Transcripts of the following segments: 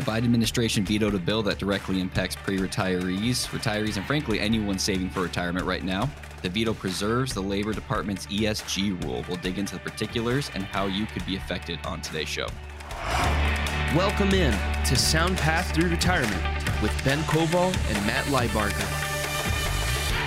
The Biden administration vetoed a bill that directly impacts pre retirees, retirees, and frankly, anyone saving for retirement right now. The veto preserves the Labor Department's ESG rule. We'll dig into the particulars and how you could be affected on today's show. Welcome in to Sound Path Through Retirement with Ben Koval and Matt Liebarger.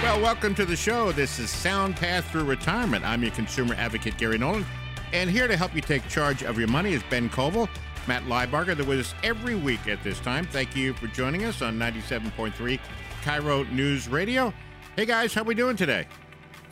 Well, welcome to the show. This is Sound Path Through Retirement. I'm your consumer advocate, Gary Nolan. And here to help you take charge of your money is Ben Koval, Matt Liebarger, that us every week at this time. Thank you for joining us on 97.3 KIRO News Radio. Hey, guys, how we doing today?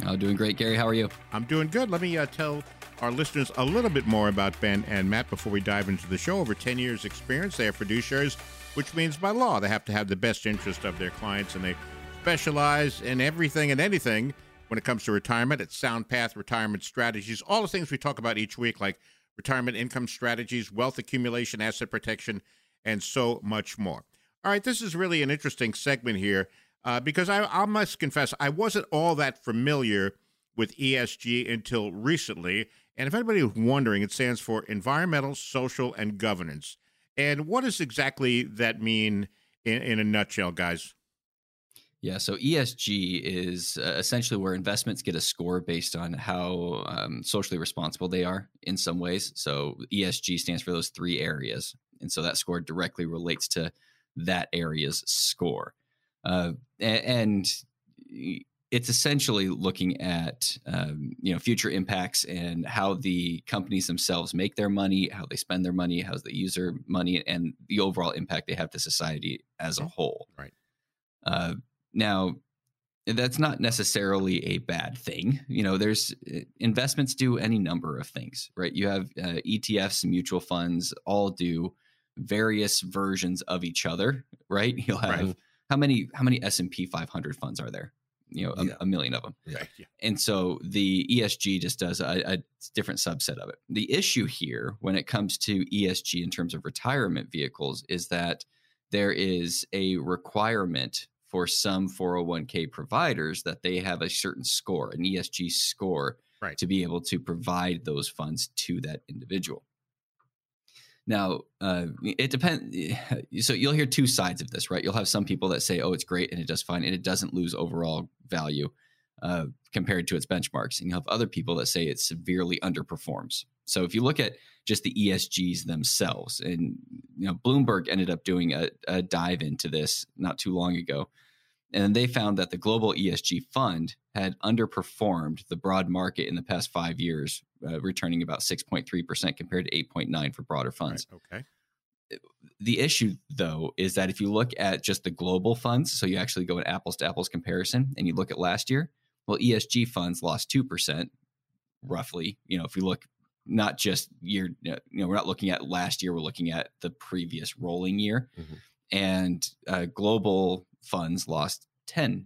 Oh, doing great, Gary. How are you? I'm doing good. Let me uh, tell our listeners a little bit more about Ben and Matt before we dive into the show. Over 10 years' experience, they are fiduciaries, which means by law they have to have the best interest of their clients, and they specialize in everything and anything when it comes to retirement. It's Sound Path Retirement Strategies, all the things we talk about each week, like retirement income strategies, wealth accumulation, asset protection, and so much more. All right, this is really an interesting segment here uh, because I, I must confess, I wasn't all that familiar with ESG until recently. And if anybody was wondering, it stands for Environmental, Social, and Governance. And what does exactly that mean in, in a nutshell, guys? Yeah, so ESG is uh, essentially where investments get a score based on how um, socially responsible they are in some ways. So ESG stands for those three areas. And so that score directly relates to that area's score. Uh, and it's essentially looking at um, you know future impacts and how the companies themselves make their money, how they spend their money, how they use their money, and the overall impact they have to society as a whole. Right. Uh, now, that's not necessarily a bad thing. You know, there's eh, investments do any number of things, right? You have uh, ETFs, mutual funds, all do various versions of each other, right? You'll have right. how many how many S and P 500 funds are there? You know, a, yeah. a million of them. Right. Yeah. And so the ESG just does a, a different subset of it. The issue here, when it comes to ESG in terms of retirement vehicles, is that there is a requirement for some 401k providers that they have a certain score, an ESG score, right. to be able to provide those funds to that individual. Now, uh, it depends. So you'll hear two sides of this, right? You'll have some people that say, "Oh, it's great and it does fine and it doesn't lose overall value uh, compared to its benchmarks," and you have other people that say it severely underperforms. So if you look at just the ESGs themselves, and you know, Bloomberg ended up doing a, a dive into this not too long ago, and they found that the global ESG fund had underperformed the broad market in the past five years, uh, returning about 6.3% compared to 8.9 for broader funds. Right, okay. The issue, though, is that if you look at just the global funds, so you actually go an apples to apples comparison, and you look at last year, well, ESG funds lost 2% roughly. You know, if we look not just year, you know, we're not looking at last year, we're looking at the previous rolling year. Mm-hmm. And uh, global funds lost 10%.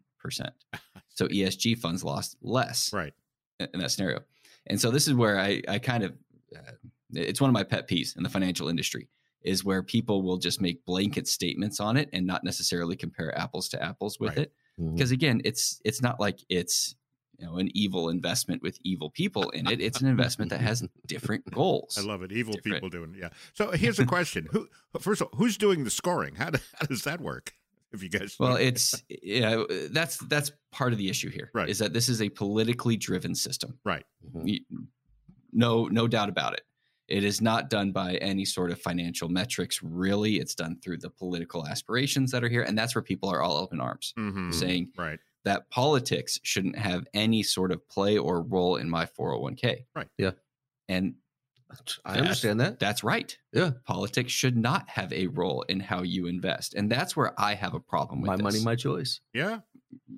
So ESG funds lost less. Right. In that scenario. And so this is where I, I kind of, uh, it's one of my pet peeves in the financial industry is where people will just make blanket statements on it and not necessarily compare apples to apples with right. it. Because mm-hmm. again, it's it's not like it's you know an evil investment with evil people in it. It's an investment that has different goals. I love it. Evil different. people doing it. Yeah. So here's a question: Who first of all, who's doing the scoring? How, do, how does that work? If you guys, well, it's yeah, that's that's part of the issue here. Right. Is that this is a politically driven system. Right. Mm-hmm. No, no doubt about it. It is not done by any sort of financial metrics, really. It's done through the political aspirations that are here. And that's where people are all up in arms mm-hmm. saying right. that politics shouldn't have any sort of play or role in my 401k. Right. Yeah. And I understand that. That's right. Yeah. Politics should not have a role in how you invest. And that's where I have a problem with my this. money, my choice. Yeah.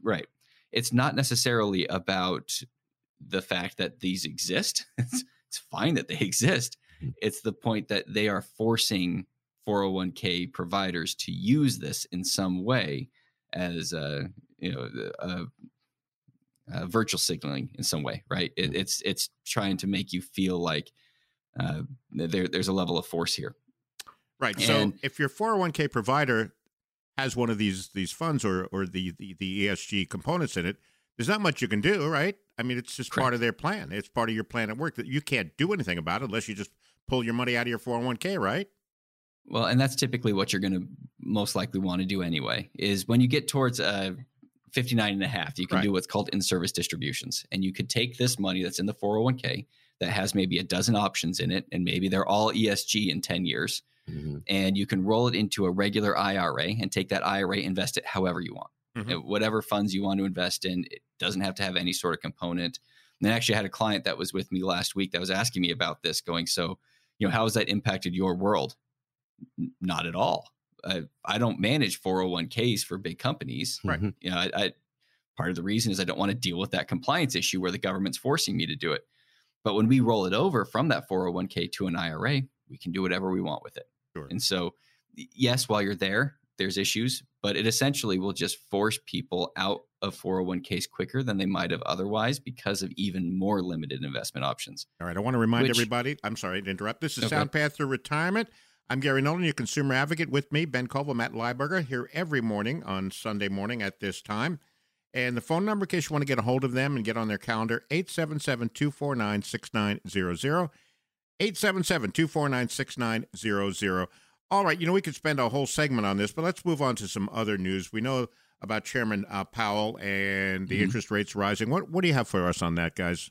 Right. It's not necessarily about the fact that these exist. it's, fine that they exist. Mm-hmm. It's the point that they are forcing 401k providers to use this in some way as a, you know, a, a virtual signaling in some way, right? It, mm-hmm. it's it's trying to make you feel like uh, there, there's a level of force here. Right. And, so if your 401k provider has one of these these funds or or the, the, the ESG components in it, there's not much you can do, right? I mean, it's just correct. part of their plan. It's part of your plan at work that you can't do anything about it unless you just pull your money out of your 401k, right? Well, and that's typically what you're going to most likely want to do anyway. Is when you get towards uh, 59 and a half, you can Right. do what's called in-service distributions, and you could take this money that's in the 401k that has maybe a dozen options in it, and maybe they're all ESG in 10 years, Mhm. and you can roll it into a regular IRA and take that IRA, invest it however you want, Mhm. Uh, whatever funds you want to invest in. It doesn't have to have any sort of component. And I actually had a client that was with me last week that was asking me about this, going, "So, you know, how has that impacted your world?" N- Not at all. Uh, I don't manage 401ks for big companies. Right. You know, I, I part of the reason is I don't want to deal with that compliance issue where the government's forcing me to do it. But when we roll it over from that 401k to an IRA, we can do whatever we want with it. Sure. And so, yes, while you're there, there's issues, but it essentially will just force people out of 401ks quicker than they might have otherwise because of even more limited investment options. All right. I want to remind Which- everybody. I'm sorry to interrupt. This is Okay. Sound Path Through Retirement. I'm Gary Nolan, your consumer advocate. With me, Ben Koval, Matt Lieberger, here every morning on Sunday morning at this time. And the phone number, in case you want to get a hold of them and get on their calendar, 877 249 6900. 877 249 6900. All right. You know, we could spend a whole segment on this, but let's move on to some other news. We know about Chairman uh, Powell and the Mhm. interest rates rising. What, what do you have for us on that, guys?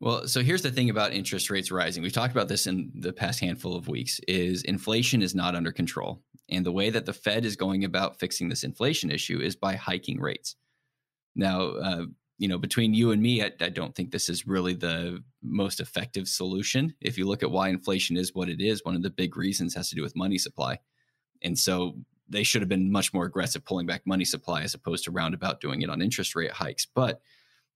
Well, so here's the thing about interest rates rising. We've talked about this in the past handful of weeks is inflation is not under control. And the way that the Fed is going about fixing this inflation issue is by hiking rates. Now, uh, you know, between you and me, I, I don't think this is really the most effective solution. If you look at why inflation is what it is, one of the big reasons has to do with money supply. And so they should have been much more aggressive pulling back money supply as opposed to roundabout doing it on interest rate hikes. But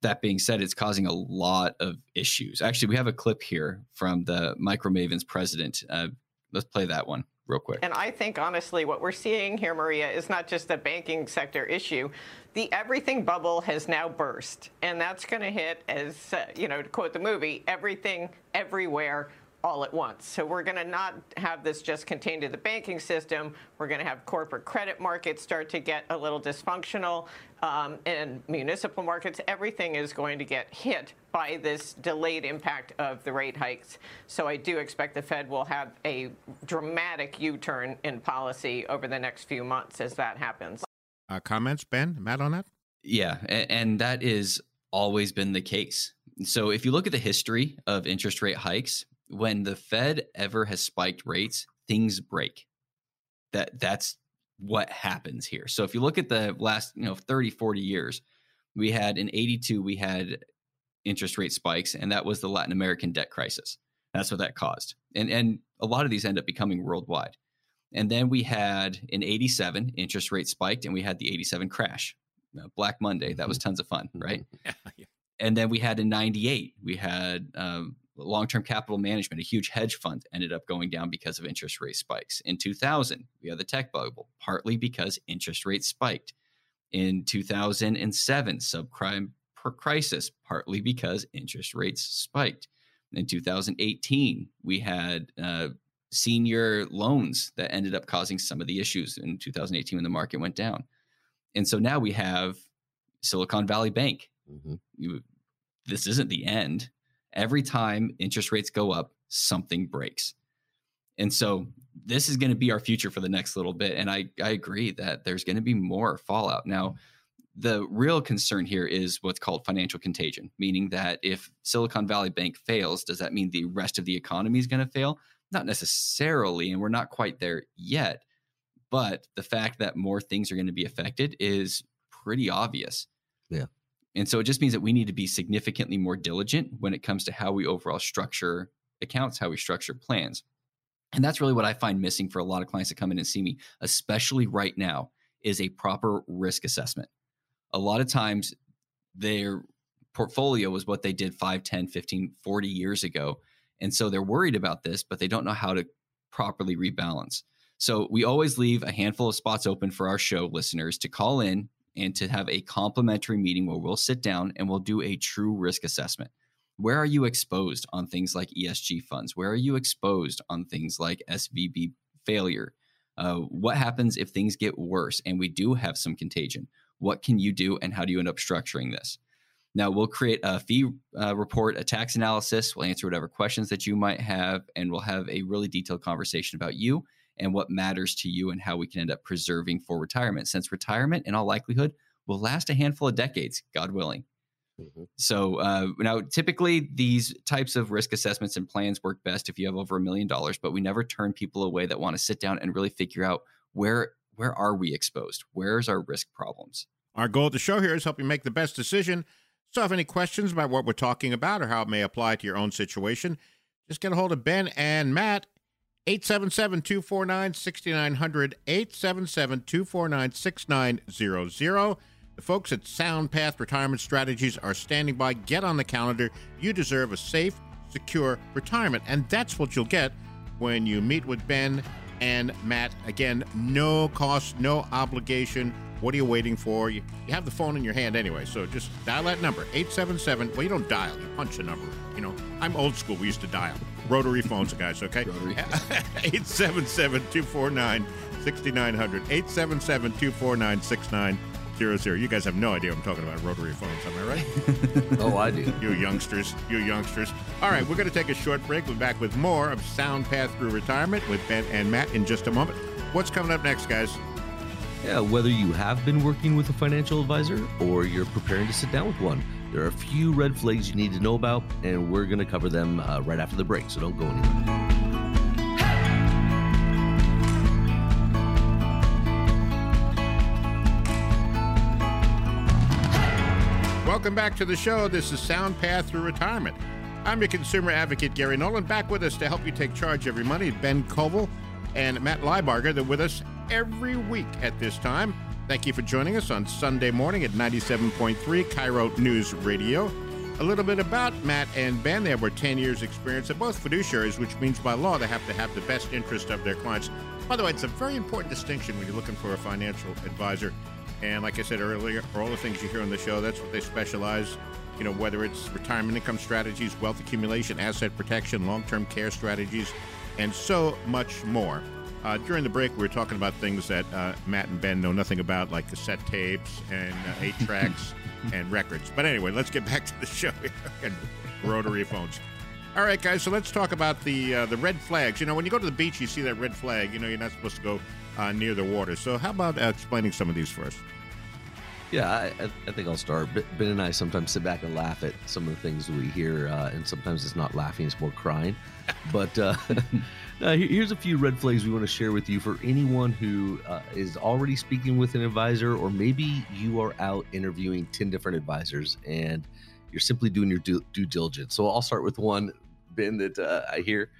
that being said, it's causing a lot of issues. Actually, we have a clip here from the MacroMavens president. Uh, let's play that one real quick. And I think honestly, what we're seeing here, Maria, is not just a banking sector issue. The everything bubble has now burst, and that's going to hit, as uh, you know, to quote the movie, everything, everywhere, all at once. So we're going to not have this just contained to the banking system. We're going to have corporate credit markets start to get a little dysfunctional, um, and municipal markets. Everything is going to get hit by this delayed impact of the rate hikes. So I do expect the Fed will have a dramatic U-turn in policy over the next few months as that happens. Uh, comments, Ben, Matt, on that? Yeah, and, and that is always been the case. So if you look at the history of interest rate hikes, when the Fed ever has spiked rates, things break. That that's what happens here. So if you look at the last, you know, 30, 40 years, we had in 82 we had interest rate spikes and that was the Latin American debt crisis. That's what that caused. And and a lot of these end up becoming worldwide. And then we had in 87 interest rates spiked and we had the 87 crash. Uh, Black Monday, that was tons of fun, right? Yeah. and then we had in 98 we had um, long-term capital management a huge hedge fund ended up going down because of interest rate spikes in 2000 we had the tech bubble partly because interest rates spiked in 2007 subprime crisis partly because interest rates spiked in 2018 we had uh, senior loans that ended up causing some of the issues in 2018 when the market went down and so now we have silicon valley bank Mhm. you, this isn't the end. Every time interest rates go up, something breaks. And so this is going to be our future for the next little bit. And I, I agree that there's going to be more fallout. Now, the real concern here is what's called financial contagion, meaning that if Silicon Valley Bank fails, does that mean the rest of the economy is going to fail? Not necessarily. And we're not quite there yet. But the fact that more things are going to be affected is pretty obvious. Yeah. And so it just means that we need to be significantly more diligent when it comes to how we overall structure accounts, how we structure plans. And that's really what I find missing for a lot of clients that come in and see me, especially right now, is a proper risk assessment. A lot of times their portfolio was what they did 5, 10, 15, 40 years ago. And so they're worried about this, but they don't know how to properly rebalance. So we always leave a handful of spots open for our show listeners to call in and to have a complimentary meeting where we'll sit down and we'll do a true risk assessment. Where are you exposed on things like ESG funds? Where are you exposed on things like SVB failure? Uh, what happens if things get worse and we do have some contagion? What can you do and how do you end up structuring this? Now, we'll create a fee uh, report, a tax analysis. We'll answer whatever questions that you might have, and we'll have a really detailed conversation about you and what matters to you and how we can end up preserving for retirement since retirement in all likelihood will last a handful of decades god willing mm-hmm. so uh, now typically these types of risk assessments and plans work best if you have over a million dollars but we never turn people away that want to sit down and really figure out where where are we exposed where's our risk problems our goal at the show here is help you make the best decision so if any questions about what we're talking about or how it may apply to your own situation just get a hold of ben and matt 877 249 6900, 877 249 6900. The folks at Sound Path Retirement Strategies are standing by. Get on the calendar. You deserve a safe, secure retirement. And that's what you'll get when you meet with Ben and Matt. Again, no cost, no obligation. What are you waiting for? You, you have the phone in your hand anyway, so just dial that number, 877. Well, you don't dial, you punch the number. You know, I'm old school. We used to dial. Rotary phones, guys, okay? 877 249 6900. 877 249 6900. You guys have no idea I'm talking about rotary phones, am I right? oh, I do. You youngsters. You youngsters. All right, we're going to take a short break. We'll be back with more of Sound Path Through Retirement with Ben and Matt in just a moment. What's coming up next, guys? Yeah, whether you have been working with a financial advisor or you're preparing to sit down with one, there are a few red flags you need to know about, and we're going to cover them uh, right after the break, so don't go anywhere. Welcome back to the show. This is Sound Path Through Retirement. I'm your consumer advocate, Gary Nolan, back with us to help you take charge of your money. Ben Koval and Matt Liebarger, they're with us every week at this time. Thank you for joining us on Sunday morning at 97.3 KIRO News Radio. A little bit about Matt and Ben. They have over 10 years' experience. They're both fiduciaries, which means by law they have to have the best interest of their clients. By the way, it's a very important distinction when you're looking for a financial advisor. And like I said earlier, for all the things you hear on the show, that's what they specialize. You know, whether it's retirement income strategies, wealth accumulation, asset protection, long term care strategies, and so much more. Uh, during the break, we were talking about things that uh, Matt and Ben know nothing about, like cassette tapes and uh, eight tracks and records. But anyway, let's get back to the show here and rotary phones. All right, guys. So let's talk about the uh, the red flags. You know, when you go to the beach, you see that red flag. You know, you're not supposed to go uh, near the water. So how about uh, explaining some of these first? Yeah, I, I, think I'll start. Ben and I sometimes sit back and laugh at some of the things we hear, uh, and sometimes it's not laughing; it's more crying. But uh, here's a few red flags we want to share with you for anyone who uh, is already speaking with an advisor, or maybe you are out interviewing ten different advisors and you're simply doing your due, due diligence. So I'll start with one, Ben, that uh, I hear.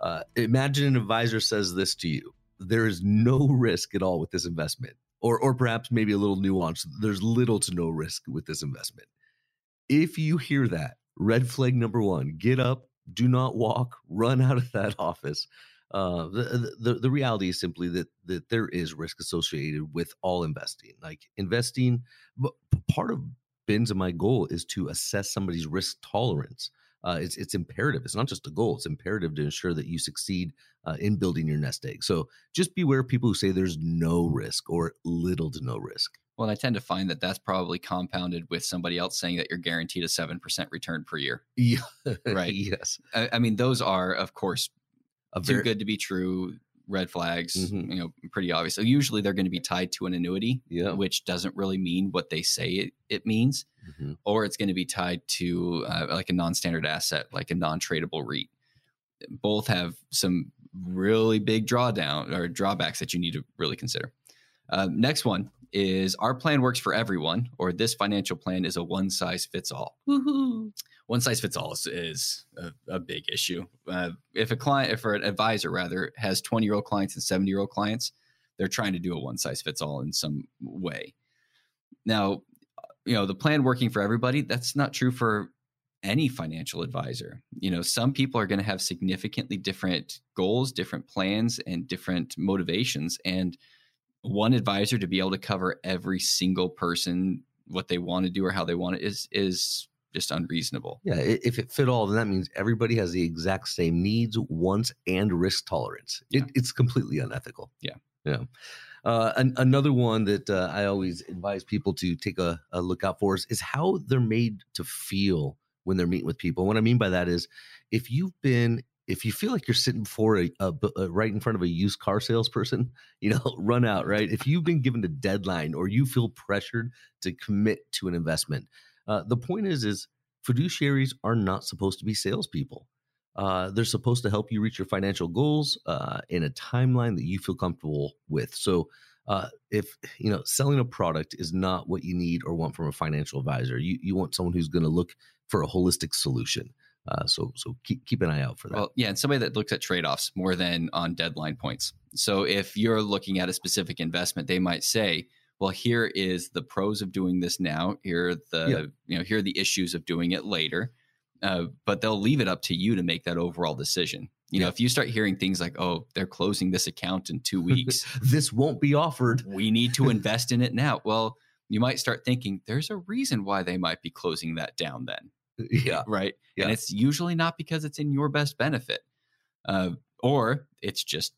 Uh, imagine an advisor says this to you: There is no risk at all with this investment or or perhaps maybe a little nuance. There's little to no risk with this investment. If you hear that, red flag number one: get up, do not walk, run out of that office. Uh, the, the the reality is simply that that there is risk associated with all investing. Like investing, part of Ben's and my goal is to assess somebody's risk tolerance. Uh, it's it's imperative. It's not just a goal. It's imperative to ensure that you succeed uh, in building your nest egg. So just beware of people who say there's no risk or little to no risk. Well, I tend to find that that's probably compounded with somebody else saying that you're guaranteed a 7% return per year. Yeah. right. yes. I, I, mean, those are, of course, very, too good to be true. Red flags, mm-hmm. you know, pretty obvious. So usually they're going to be tied to an annuity, yeah. which doesn't really mean what they say it, it means, mm-hmm. or it's going to be tied to uh, like a non standard asset, like a non tradable REIT. Both have some really big drawdown or drawbacks that you need to really consider. Uh, next one is our plan works for everyone, or this financial plan is a one size fits all. One size fits all is, is a, a, big issue. Uh, if a client, if an advisor rather has 20 year old clients and 70 year old clients, they're trying to do a one size fits all in some way. Now, you know, the plan working for everybody, that's not true for any financial advisor. You know, some people are going to have significantly different goals, different plans, and different motivations. And one advisor to be able to cover every single person what they want to do or how they want it is is just unreasonable. Yeah, if it fit all, then that means everybody has the exact same needs, wants, and risk tolerance. Yeah. It, it's completely unethical. Yeah, yeah. Uh, an, another one that uh, I always advise people to take a, a look out for is, is how they're made to feel when they're meeting with people. What I mean by that is if you've been if you feel like you're sitting before a, a, a, right in front of a used car salesperson, you know, run out. Right. If you've been given a deadline or you feel pressured to commit to an investment, uh, the point is, is fiduciaries are not supposed to be salespeople. Uh, they're supposed to help you reach your financial goals uh, in a timeline that you feel comfortable with. So, uh, if you know selling a product is not what you need or want from a financial advisor, you you want someone who's going to look for a holistic solution. Uh, so so keep keep an eye out for that. Well, yeah, and somebody that looks at trade offs more than on deadline points. So if you're looking at a specific investment, they might say, well, here is the pros of doing this now. Here are the yeah. you know here are the issues of doing it later. Uh, but they'll leave it up to you to make that overall decision. You yeah. know, if you start hearing things like, "Oh, they're closing this account in two weeks, this won't be offered. We need to invest in it now." Well, you might start thinking, "There's a reason why they might be closing that down." Then, yeah, right. Yeah. And it's usually not because it's in your best benefit, uh, or it's just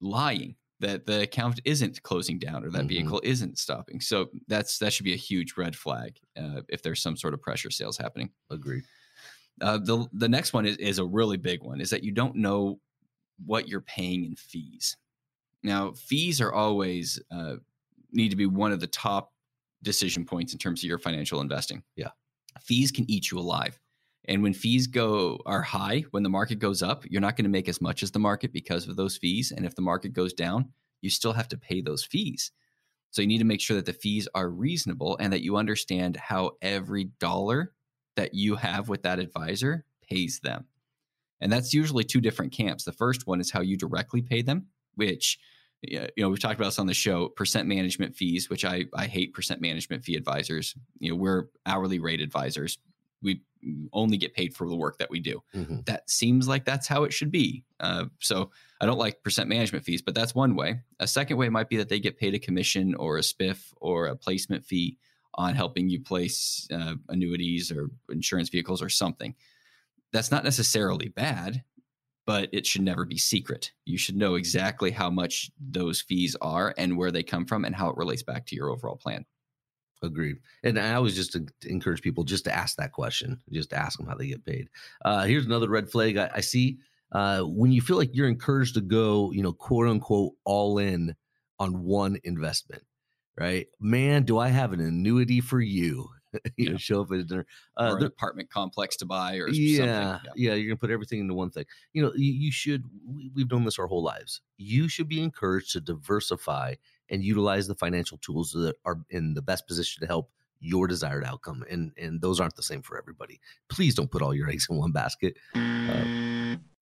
lying that the account isn't closing down or that mm-hmm. vehicle isn't stopping. So that's that should be a huge red flag uh, if there's some sort of pressure sales happening. Agreed. Uh, the the next one is, is a really big one. Is that you don't know what you're paying in fees. Now, fees are always uh, need to be one of the top decision points in terms of your financial investing. Yeah, fees can eat you alive. And when fees go are high, when the market goes up, you're not going to make as much as the market because of those fees. And if the market goes down, you still have to pay those fees. So you need to make sure that the fees are reasonable and that you understand how every dollar that you have with that advisor pays them. And that's usually two different camps. The first one is how you directly pay them, which you know we've talked about this on the show percent management fees which i i hate percent management fee advisors. You know we're hourly rate advisors. We only get paid for the work that we do. Mm-hmm. that seems like that's how it should be. Uh, so i don't like percent management fees but that's one way. A second way might be that they get paid a commission or a spiff or a placement fee on helping you place uh, annuities or insurance vehicles or something. That's not necessarily bad, but it should never be secret. You should know exactly how much those fees are and where they come from and how it relates back to your overall plan. Agreed. And I always just encourage people just to ask that question, just ask them how they get paid. Uh, here's another red flag I, I see. Uh, when you feel like you're encouraged to go, you know, quote unquote, all in on one investment right? Man, do I have an annuity for you? you yeah. know, show up at dinner. Uh, or an apartment complex to buy, or yeah, yeah, yeah, You're gonna put everything into one thing. You know, you, you should. We, we've done this our whole lives. You should be encouraged to diversify and utilize the financial tools that are in the best position to help your desired outcome. And and those aren't the same for everybody. Please don't put all your eggs in one basket. Uh,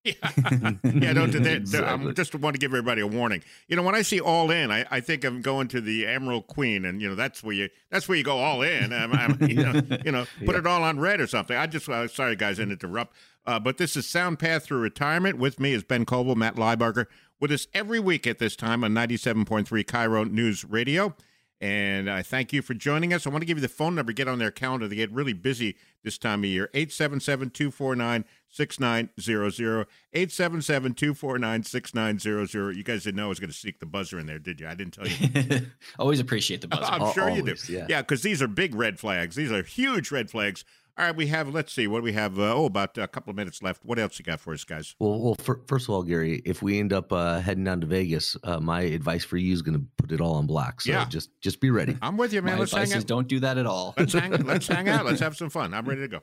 yeah, yeah. Don't do that. Exactly. I just want to give everybody a warning. You know, when I see all in, I, I think I'm going to the Emerald Queen, and you know that's where you that's where you go all in. I'm, I'm, you know, you know, put yeah. it all on red or something. I just uh, sorry guys, I interrupt. Uh, but this is Sound Path Through Retirement. With me is Ben Koval, Matt Liebarger, with us every week at this time on 97.3 KIRO News Radio. And I thank you for joining us. I want to give you the phone number. Get on their calendar. They get really busy this time of year. 877 249 6900. 877 249 6900. You guys didn't know I was going to sneak the buzzer in there, did you? I didn't tell you. Always appreciate the buzzer. I'm sure Always, you do. Yeah, because yeah, these are big red flags. These are huge red flags all right, we have. Let's see. What do we have? Uh, oh, about a couple of minutes left. What else you got for us, guys? Well, well. For, first of all, Gary, if we end up uh, heading down to Vegas, uh, my advice for you is going to put it all on black. So yeah. just just be ready. I'm with you, man. My let's advice hang is out. don't do that at all. Let's hang. let's hang out. Let's have some fun. I'm ready to go.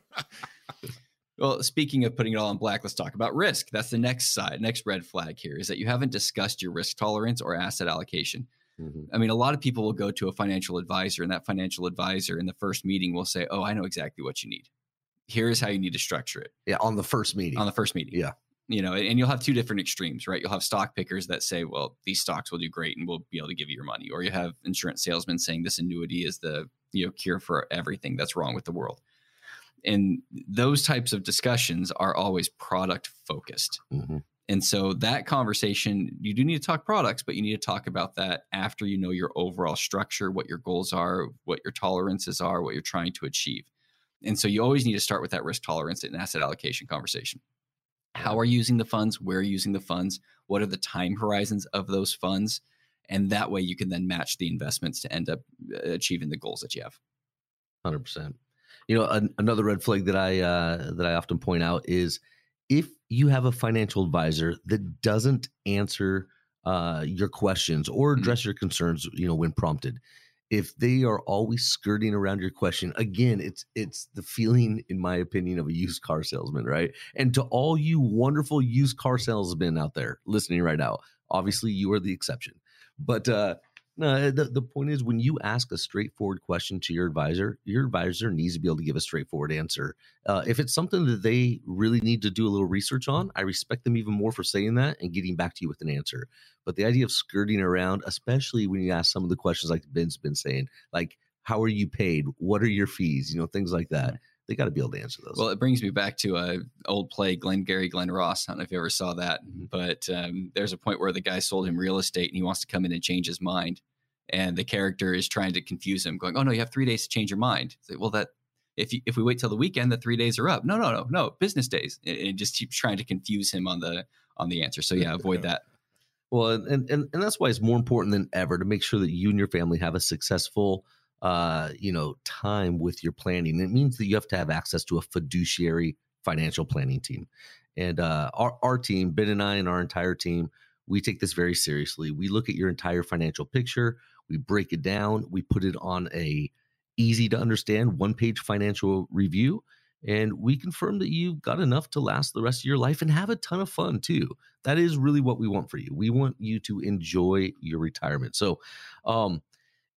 well, speaking of putting it all on black, let's talk about risk. That's the next side. Next red flag here is that you haven't discussed your risk tolerance or asset allocation. Mm-hmm. I mean, a lot of people will go to a financial advisor, and that financial advisor in the first meeting will say, "Oh, I know exactly what you need." here's how you need to structure it. Yeah, on the first meeting. On the first meeting. Yeah. You know, and you'll have two different extremes, right? You'll have stock pickers that say, well, these stocks will do great and we'll be able to give you your money. Or you have insurance salesmen saying this annuity is the, you know, cure for everything that's wrong with the world. And those types of discussions are always product focused. Mm-hmm. And so that conversation, you do need to talk products, but you need to talk about that after you know your overall structure, what your goals are, what your tolerances are, what you're trying to achieve. And so you always need to start with that risk tolerance and asset allocation conversation. How are you using the funds? Where are you using the funds? What are the time horizons of those funds? And that way you can then match the investments to end up uh, achieving the goals that you have. 100%. You know, an, another red flag that I uh, that I often point out is if you have a financial advisor that doesn't answer uh, your questions or Mhm. address your concerns, you know, when prompted, if they are always skirting around your question, again, it's it's the feeling, in my opinion, of a used car salesman, right? And to all you wonderful used car salesmen out there listening right now, obviously you are the exception. But uh, no, the, the point is when you ask a straightforward question to your advisor, your advisor needs to be able to give a straightforward answer. Uh, if it's something that they really need to do a little research on, I respect them even more for saying that and getting back to you with an answer. But the idea of skirting around, especially when you ask some of the questions like Ben's been saying, like how are you paid? What are your fees? You know, things like that. They got to be able to answer those. Well, it brings me back to a old play, Glenn Gary, Glen Ross. I don't know if you ever saw that, Mhm. but um, there's a point where the guy sold him real estate and he wants to come in and change his mind, and the character is trying to confuse him, going, "Oh no, you have three days to change your mind." Like, well, that if you, if we wait till the weekend, the three days are up. No, no, no, no, business days. And it just keeps trying to confuse him on the on the answer. So yeah, avoid that. Well, and, and and that's why it's more important than ever to make sure that you and your family have a successful, uh, you know, time with your planning. It means that you have to have access to a fiduciary financial planning team, and uh, our our team, Ben and I, and our entire team, we take this very seriously. We look at your entire financial picture, we break it down, we put it on a easy to understand one page financial review. And we confirm that you've got enough to last the rest of your life and have a ton of fun too that is really what we want for you. We want you to enjoy your retirement. So, um,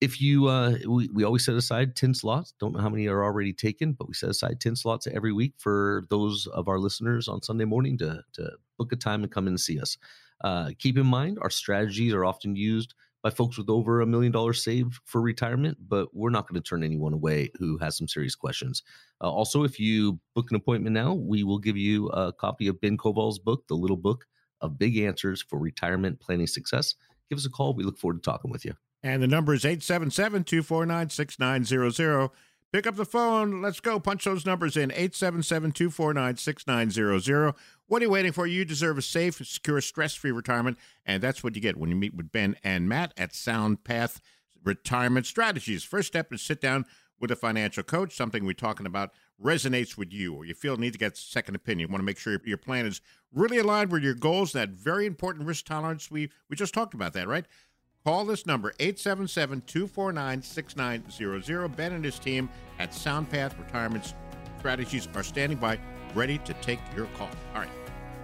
if you, uh, we, we always set aside 10 slots. Don't know how many are already taken, but we set aside 10 slots every week for those of our listeners on Sunday morning to, to book a time and come in and see us. Uh, keep in mind, our strategies are often used by folks with over a million dollars saved for retirement, but we're not going to turn anyone away who has some serious questions. Uh, also, if you book an appointment now, we will give you a copy of Ben Koval's book, The Little Book of Big Answers for Retirement Planning Success. Give us a call. We look forward to talking with you. And the number is 877 249 6900. Pick up the phone. Let's go. Punch those numbers in 877 249 6900. What are you waiting for? You deserve a safe, secure, stress free retirement. And that's what you get when you meet with Ben and Matt at Sound Path Retirement Strategies. First step is sit down with a financial coach, something we're talking about resonates with you, or you feel need to get second opinion. You want to make sure your plan is really aligned with your goals, that very important risk tolerance. We, we just talked about that, right? Call this number, 877 249 6900. Ben and his team at SoundPath Retirement Strategies are standing by, ready to take your call. All right,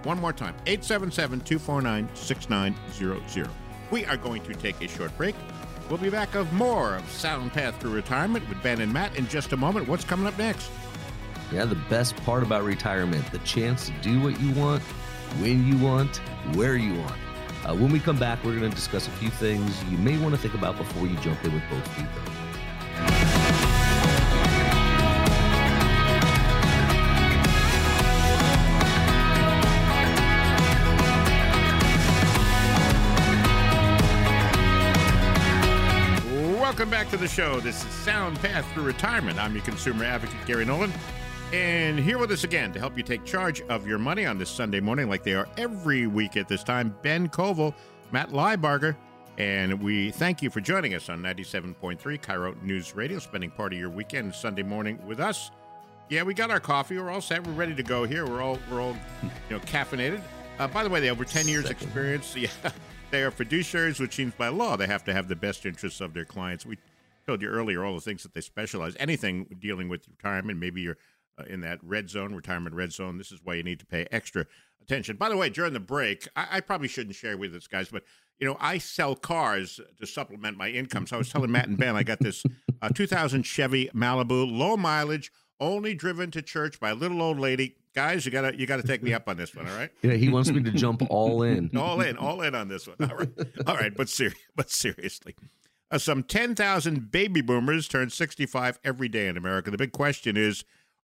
one more time, 877 249 6900. We are going to take a short break. We'll be back of more of Sound Path Through Retirement with Ben and Matt in just a moment. What's coming up next? Yeah, the best part about retirement the chance to do what you want, when you want, where you want. Uh, when we come back, we're going to discuss a few things you may want to think about before you jump in with both feet. Welcome back to the show. This is Sound Path Through Retirement. I'm your consumer advocate, Gary Nolan. And here with us again to help you take charge of your money on this Sunday morning, like they are every week at this time, Ben Koval, Matt Liebarger. And we thank you for joining us on 97.3 KIRO News Radio, spending part of your weekend Sunday morning with us. Yeah, we got our coffee. We're all set. We're ready to go here. We're all we're all you know caffeinated. Uh, by the way, they have over 10 years Second. experience. Yeah, they are fiduciaries, which means by law they have to have the best interests of their clients. We told you earlier all the things that they specialize. Anything dealing with retirement, maybe you're uh, in that red zone, retirement red zone. This is why you need to pay extra attention. By the way, during the break, I, I probably shouldn't share with this, guys, but you know, I sell cars to supplement my income. So I was telling Matt and Ben, I got this uh, 2000 Chevy Malibu, low mileage, only driven to church by a little old lady. Guys, you gotta you gotta take me up on this one, all right? Yeah, he wants me to jump all in. all in, all in on this one. All right, all right, but ser- but seriously, uh, some ten thousand baby boomers turn sixty-five every day in America. The big question is,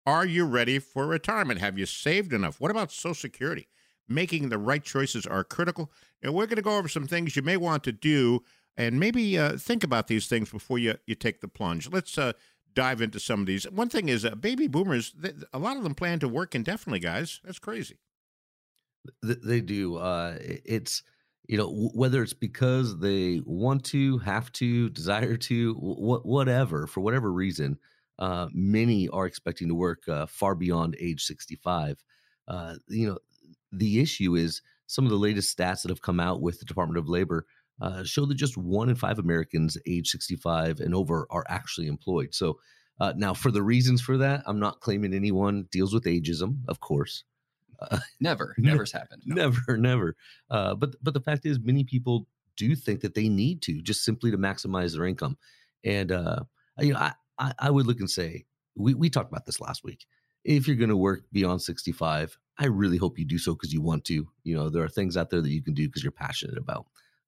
are you ready for retirement? Have you saved enough? What about Social Security? Making the right choices are critical. And we're going to go over some things you may want to do, and maybe uh, think about these things before you you take the plunge. Let's uh, dive into some of these. One thing is, uh, baby boomers. A lot of them plan to work indefinitely, guys. That's crazy. They do. Uh, it's you know whether it's because they want to, have to, desire to, wh- whatever for whatever reason. Uh, many are expecting to work uh, far beyond age sixty-five. Uh, you know, the issue is some of the latest stats that have come out with the Department of Labor uh, show that just one in five Americans age 65 and over are actually employed. So uh, now, for the reasons for that, I'm not claiming anyone deals with ageism, of course. Uh, never, never's happened. No. Never, never. Uh, but but the fact is, many people do think that they need to just simply to maximize their income. And uh, you know, I, I, I would look and say we we talked about this last week. If you're going to work beyond 65, I really hope you do so because you want to. You know, there are things out there that you can do because you're passionate about.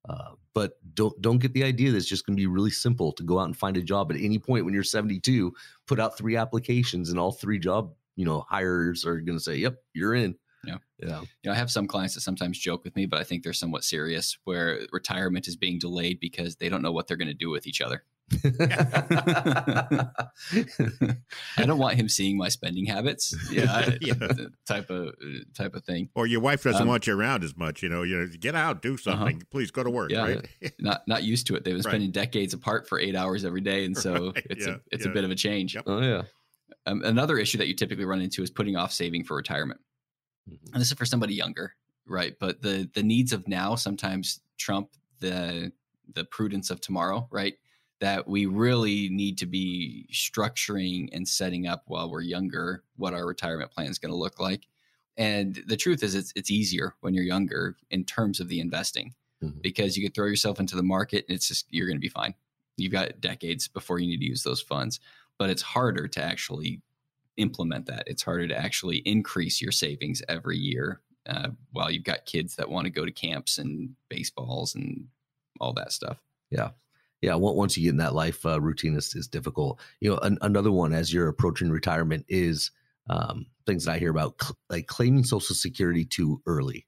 Uh, but don't don't get the idea that it's just going to be really simple to go out and find a job at any point when you're 72. Put out three applications, and all three job you know hires are going to say, "Yep, you're in." Yeah. Yeah. You know, I have some clients that sometimes joke with me, but I think they're somewhat serious where retirement is being delayed because they don't know what they're going to do with each other. I don't want him seeing my spending habits. Yeah, yeah. type of type of thing. Or your wife doesn't um, want you around as much. You know, you know, get out, do uh-huh. something. Uh-huh. Please go to work. Yeah, right? not not used to it. They've been spending right. decades apart for eight hours every day, and so right. it's yeah. a it's yeah. a bit of a change. Yep. Oh yeah. Um, another issue that you typically run into is putting off saving for retirement, mm-hmm. and this is for somebody younger, right? But the the needs of now sometimes trump the the prudence of tomorrow, right? That we really need to be structuring and setting up while we're younger what our retirement plan is going to look like. And the truth is, it's it's easier when you're younger in terms of the investing mm-hmm. because you could throw yourself into the market and it's just you're going to be fine. You've got decades before you need to use those funds, but it's harder to actually implement that. It's harder to actually increase your savings every year uh, while you've got kids that want to go to camps and baseballs and all that stuff. Yeah yeah once you get in that life uh, routine is, is difficult. You know an, another one as you're approaching retirement is um, things that i hear about cl- like claiming social security too early.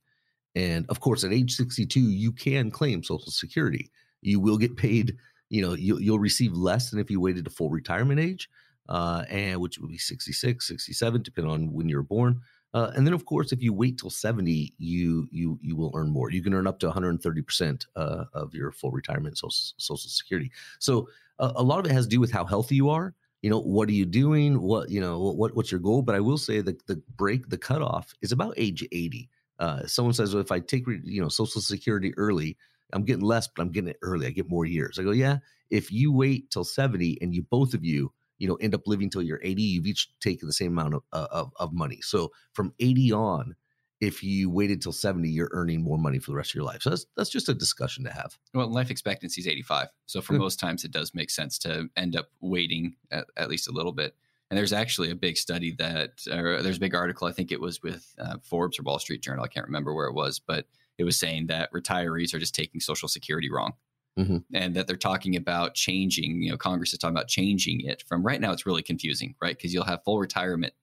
And of course at age 62 you can claim social security. You will get paid you know you'll, you'll receive less than if you waited to full retirement age uh, and which would be 66 67 depending on when you were born uh, and then, of course, if you wait till 70, you you you will earn more. You can earn up to 130 percent uh, of your full retirement social, social security. So uh, a lot of it has to do with how healthy you are. You know, what are you doing? What you know, what what's your goal? But I will say that the break, the cutoff is about age 80. Uh, someone says, well, if I take you know Social Security early, I'm getting less, but I'm getting it early. I get more years. I go, yeah. If you wait till 70 and you both of you you know end up living till you're 80 you've each taken the same amount of, uh, of, of money. So from 80 on if you waited till 70 you're earning more money for the rest of your life. So that's that's just a discussion to have. Well life expectancy is 85 so for most times it does make sense to end up waiting at, at, least a little bit. And there's actually a big study that or there's a big article i think it was with uh, forbes or wall street journal i can't remember where it was but it was saying that retirees are just taking social security wrong Mm-hmm. and that they're talking about changing. You know, Congress is talking about changing it from right now. It's really confusing, right? Because you'll have full retirement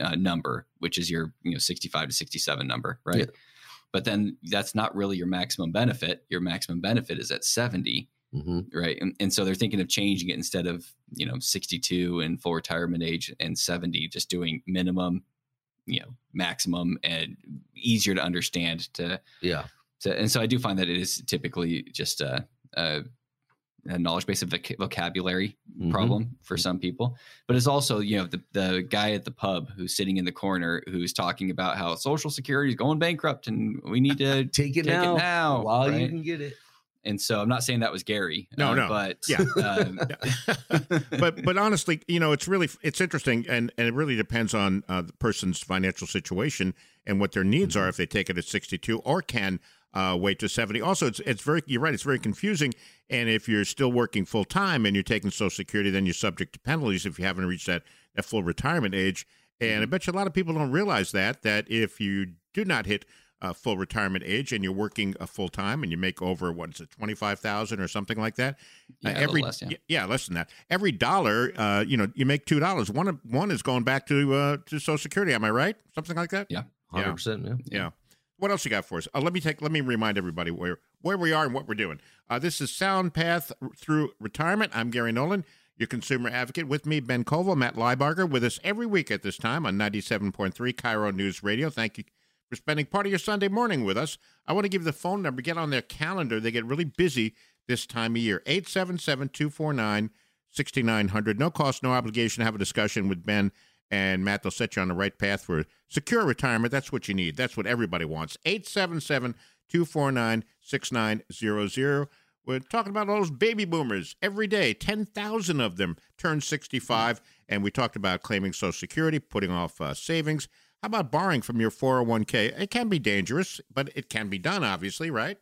uh, number, which is your you know 65 to 67 number, right? Yeah. But then that's not really your maximum benefit. Your maximum benefit is at 70, mm-hmm. right? And, and so they're thinking of changing it instead of you know 62 and full retirement age and 70, just doing minimum, you know, maximum and easier to understand to yeah. To, and so I do find that it is typically just a, a, a knowledge base of voc- vocabulary mm-hmm. problem for some people, but it's also you know the the guy at the pub who's sitting in the corner who's talking about how Social Security is going bankrupt and we need to take it take now, it now while right? you can get it. And so I'm not saying that was Gary. No, uh, no, but yeah, um, but but honestly, you know, it's really it's interesting, and and it really depends on uh, the person's financial situation and what their needs mm-hmm. are if they take it at 62 or can uh, wait to 70. Also, it's it's very you're right. It's very confusing. And if you're still working full time and you're taking Social Security, then you're subject to penalties if you haven't reached that that full retirement age. And I mm-hmm. bet you a lot of people don't realize that that if you do not hit uh, full retirement age and you're working uh, full time and you make over what is it twenty five thousand or something like that. Uh, yeah, every less, yeah. yeah. less than that. Every dollar, uh, you know, you make two dollars. One one is going back to uh, to Social Security. Am I right? Something like that. Yeah, hundred percent. Yeah. yeah. What else you got for us? Uh, let me take. Let me remind everybody where where we are and what we're doing. Uh, this is Sound Path through Retirement. I'm Gary Nolan, your consumer advocate. With me, Ben Koval, Matt Liebarger, with us every week at this time on 97.3 KIRO News Radio. Thank you for spending part of your Sunday morning with us. I want to give the phone number. Get on their calendar. They get really busy this time of year. 877 249 6900. No cost, no obligation have a discussion with Ben And Matt, they'll set you on the right path for secure retirement. That's what you need. That's what everybody wants. 877 249 6900. We're talking about all those baby boomers every day. 10,000 of them turn 65. And we talked about claiming Social Security, putting off uh, savings. How about borrowing from your 401k? It can be dangerous, but it can be done, obviously, right?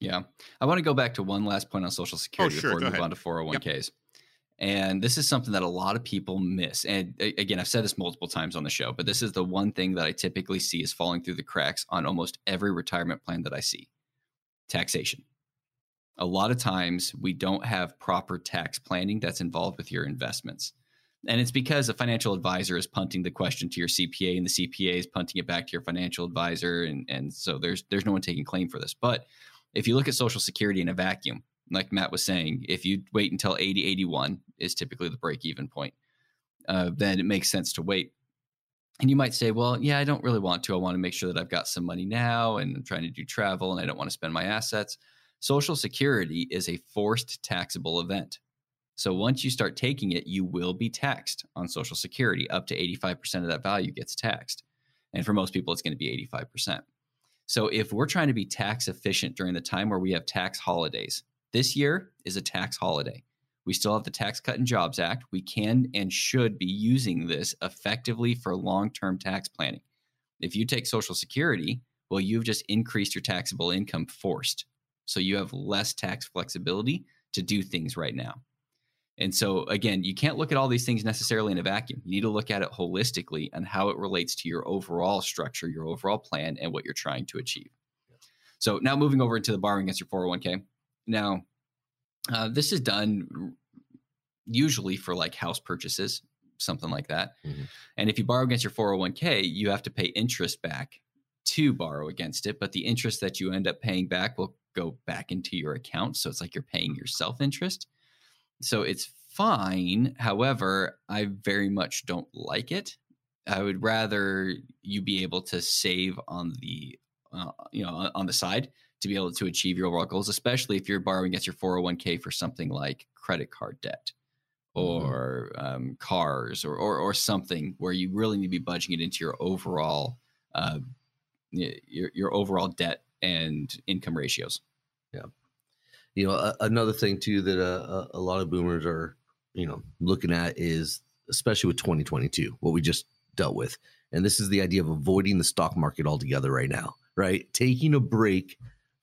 Yeah. I want to go back to one last point on Social Security Oh, sure. before we move ahead. on to 401ks. And this is something that a lot of people miss. And again, I've said this multiple times on the show, but this is the one thing that I typically see is falling through the cracks on almost every retirement plan that I see taxation. A lot of times we don't have proper tax planning that's involved with your investments. And it's because a financial advisor is punting the question to your CPA and the CPA is punting it back to your financial advisor. And, and so there's there's no one taking claim for this. But if you look at Social Security in a vacuum, like Matt was saying, if you wait until 80, 81 is typically the break even point, uh, then it makes sense to wait. And you might say, well, yeah, I don't really want to. I want to make sure that I've got some money now and I'm trying to do travel and I don't want to spend my assets. Social Security is a forced taxable event. So once you start taking it, you will be taxed on Social Security. Up to 85% of that value gets taxed. And for most people, it's going to be 85%. So if we're trying to be tax efficient during the time where we have tax holidays, this year is a tax holiday. We still have the Tax Cut and Jobs Act. We can and should be using this effectively for long term tax planning. If you take Social Security, well, you've just increased your taxable income forced. So you have less tax flexibility to do things right now. And so, again, you can't look at all these things necessarily in a vacuum. You need to look at it holistically and how it relates to your overall structure, your overall plan, and what you're trying to achieve. So, now moving over into the borrowing against your 401k. Now, uh, this is done usually for like house purchases, something like that. Mhm. And if you borrow against your 401k, you have to pay interest back to borrow against it. But the interest that you end up paying back will go back into your account. So it's like you're paying yourself interest. So it's fine. However, I very much don't like it. I would rather you be able to save on the, uh, you know, on the side to be able to achieve your overall goals, especially if you're borrowing against your 401k for something like credit card debt or um, cars or, or or something where you really need to be budging it into your overall uh, your your overall debt and income ratios. Yeah. You know a, another thing too that uh, a, a lot of boomers are you know looking at is especially with 2022 what we just dealt with and this is the idea of avoiding the stock market altogether right now right taking a break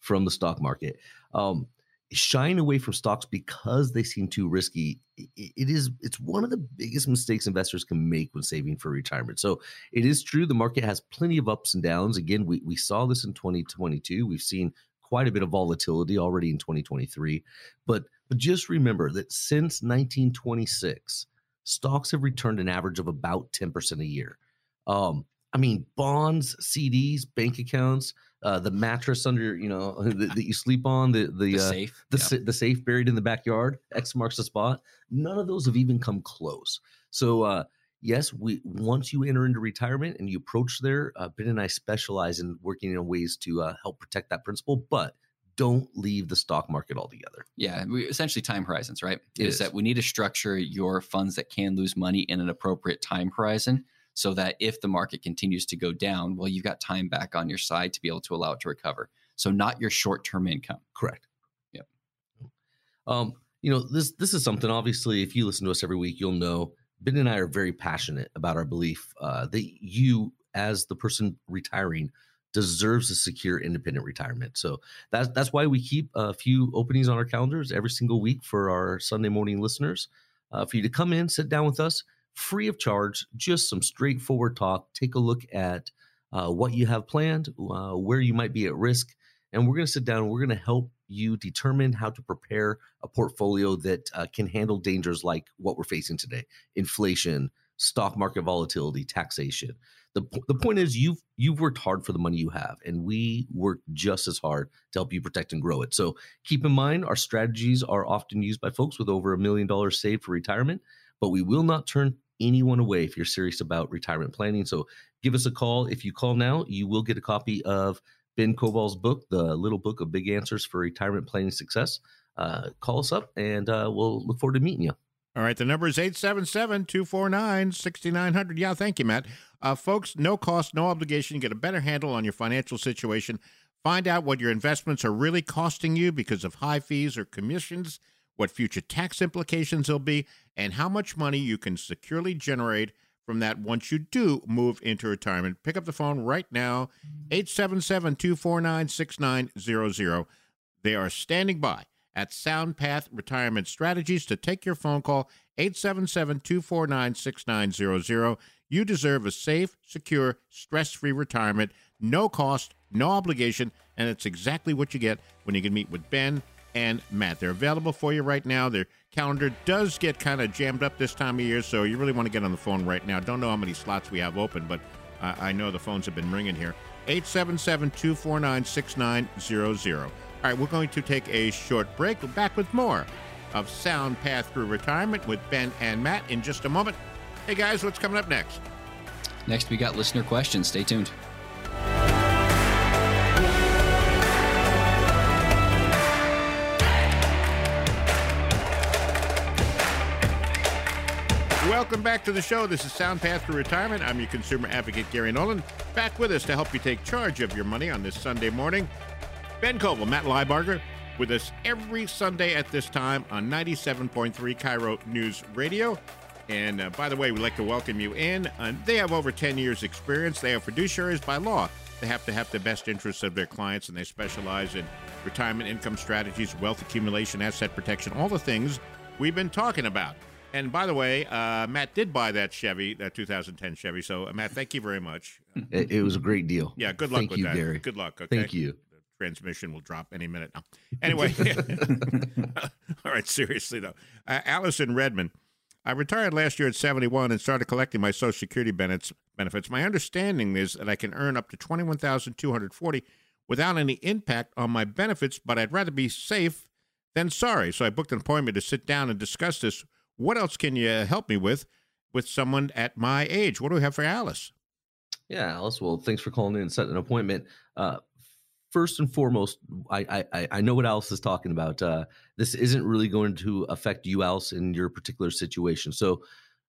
from the stock market um shying away from stocks because they seem too risky i- i- it is it's one of the biggest mistakes investors can make when saving for retirement so it is true the market has plenty of ups and downs again we, we saw this in 2022 we've seen quite a bit of volatility already in 2023. But but just remember that since 1926, stocks have returned an average of about 10% a year. Um, I mean, bonds, CDs, bank accounts, uh, the mattress under you know that, that you sleep on, the the, The uh, safe, the yeah. sa- the safe buried in the backyard, X marks the spot. None of those have even come close. So uh, yes, we once you enter into retirement and you approach there, uh, Ben and I specialize in working in ways to uh, help protect that principal, but don't leave the stock market altogether. Yeah, we, essentially time horizons, right? Is. that we need to structure your funds that can lose money in an appropriate time horizon so that if the market continues to go down, well, you've got time back on your side to be able to allow it to recover. So not your short-term income. Correct. Yep. Um, you know, this this is something. Obviously, if you listen to us every week, you'll know Ben and I are very passionate about our belief uh, that you, as the person retiring, deserves a secure, independent retirement. So that's that's why we keep a few openings on our calendars every single week for our Sunday morning listeners. Uh, for you to come in, sit down with us, free of charge, just some straightforward talk. Take a look at uh, what you have planned, uh, where you might be at risk, and we're going to sit down and we're going to help you determine how to prepare a portfolio that uh, can handle dangers like what we're facing today inflation stock market volatility taxation the, the point is you've you've worked hard for the money you have and we work just as hard to help you protect and grow it so keep in mind our strategies are often used by folks with over a million dollars saved for retirement but we will not turn anyone away if you're serious about retirement planning so give us a call if you call now you will get a copy of Ben Koval's book, The Little Book of Big Answers for Retirement Planning Success. Uh, call us up and uh, we'll look forward to meeting you. All right, the number is 877 249 6900. Yeah, thank you, Matt. Uh, folks, no cost, no obligation. Get a better handle on your financial situation. Find out what your investments are really costing you because of high fees or commissions, what future tax implications will be, and how much money you can securely generate from that once you do move into retirement. Pick up the phone right now, 877 249 6900. They are standing by at SoundPath Retirement Strategies to take your phone call, 877 249 6900. You deserve a safe, secure, stress free retirement, no cost, no obligation, and it's exactly what you get when you can meet with Ben and Matt. They're available for you right now. Their calendar does get kind of jammed up this time of year, so you really want to get on the phone right now. Don't know how many slots we have open, but I know the phones have been ringing here. 877 249 6900. All right, we're going to take a short break. We're back with more of Sound Path Through Retirement with Ben and Matt in just a moment. Hey guys, what's coming up next? Next, we got listener questions. Stay tuned. Welcome back to the show. This is Sound Path to Retirement. I'm your consumer advocate, Gary Nolan, back with us to help you take charge of your money on this Sunday morning. Ben Koval, Matt Liebarger, with us every Sunday at this time on 97.3 KIRO News Radio. And uh, by the way, we'd like to welcome you in. Uh, they have over 10 years' experience. They are fiduciaries by law. They have to have the best interests of their clients, and they specialize in retirement income strategies, wealth accumulation, asset protection, all the things we've been talking about. And by the way, uh, Matt did buy that Chevy, that 2010 Chevy. So, uh, Matt, thank you very much. It, it was a great deal. Yeah, good luck Thank with you, that. Gary. Good luck. Okay. Thank you. The transmission will drop any minute now. Anyway, all right. Seriously though, uh, in Redmond. I retired last year at 71 and started collecting my Social Security benefits. Benefits. My understanding is that I can earn up to 21,240 without any impact on my benefits, but I'd rather be safe than sorry. So I booked an appointment to sit down and discuss this. What else can you help me with with someone at my age? What do we have for Alice? Yeah, Alice. Well, thanks for calling in and setting an appointment. Uh, first and foremost, I, I I know what Alice is talking about. Uh, this isn't really going to affect you, Alice, in your particular situation. So,